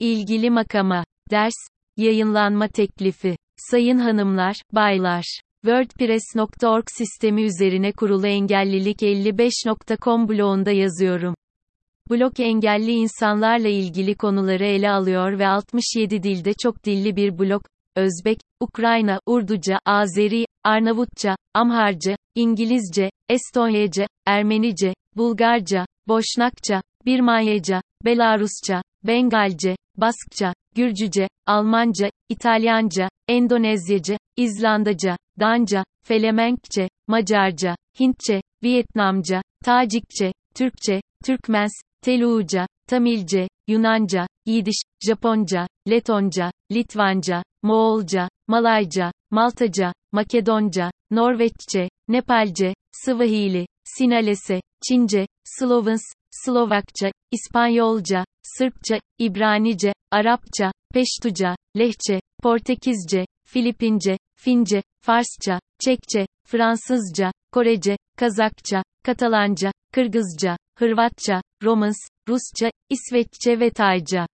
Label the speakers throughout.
Speaker 1: İlgili makama. Ders. Yayınlanma teklifi. Sayın hanımlar, baylar. WordPress.org sistemi üzerine kurulu engellilik55.com blogunda yazıyorum. Blog engelli insanlarla ilgili konuları ele alıyor ve 67 dilde çok dilli bir blog. Özbek, Ukrayna, Urduca, Azeri, Arnavutça, Amharca, İngilizce, Estonyaca, Ermenice, Bulgarca, Boşnakça, Birmanyaca, Belarusça, Bengalce, Baskça, Gürcüce, Almanca, İtalyanca, Endonezyaca, İzlandaca, Danca, Felemenkçe, Macarca, Hintçe, Vietnamca, Tacikçe, Türkçe, Türkmens, Teluca, Tamilce, Yunanca, Yidiş, Japonca, Letonca, Litvanca, Moğolca, Malayca, Maltaca, Makedonca, Norveççe, Nepalce, Swahili, Sinalese, Çince, Slovens, Slovakça, İspanyolca, Sırpça, İbranice, Arapça, Peştuca, Lehçe, Portekizce, Filipince, Fince, Farsça, Çekçe, Fransızca, Korece, Kazakça, Katalanca, Kırgızca, Hırvatça, Romans, Rusça, İsveççe ve Tayca.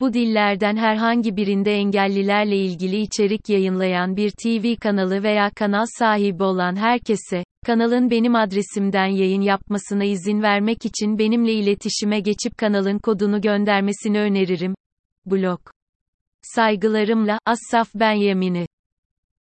Speaker 1: Bu dillerden herhangi birinde engellilerle ilgili içerik yayınlayan bir TV kanalı veya kanal sahibi olan herkese, kanalın benim adresimden yayın yapmasına izin vermek için benimle iletişime geçip kanalın kodunu göndermesini öneririm. Blog. Saygılarımla, Assaf Ben Yemini.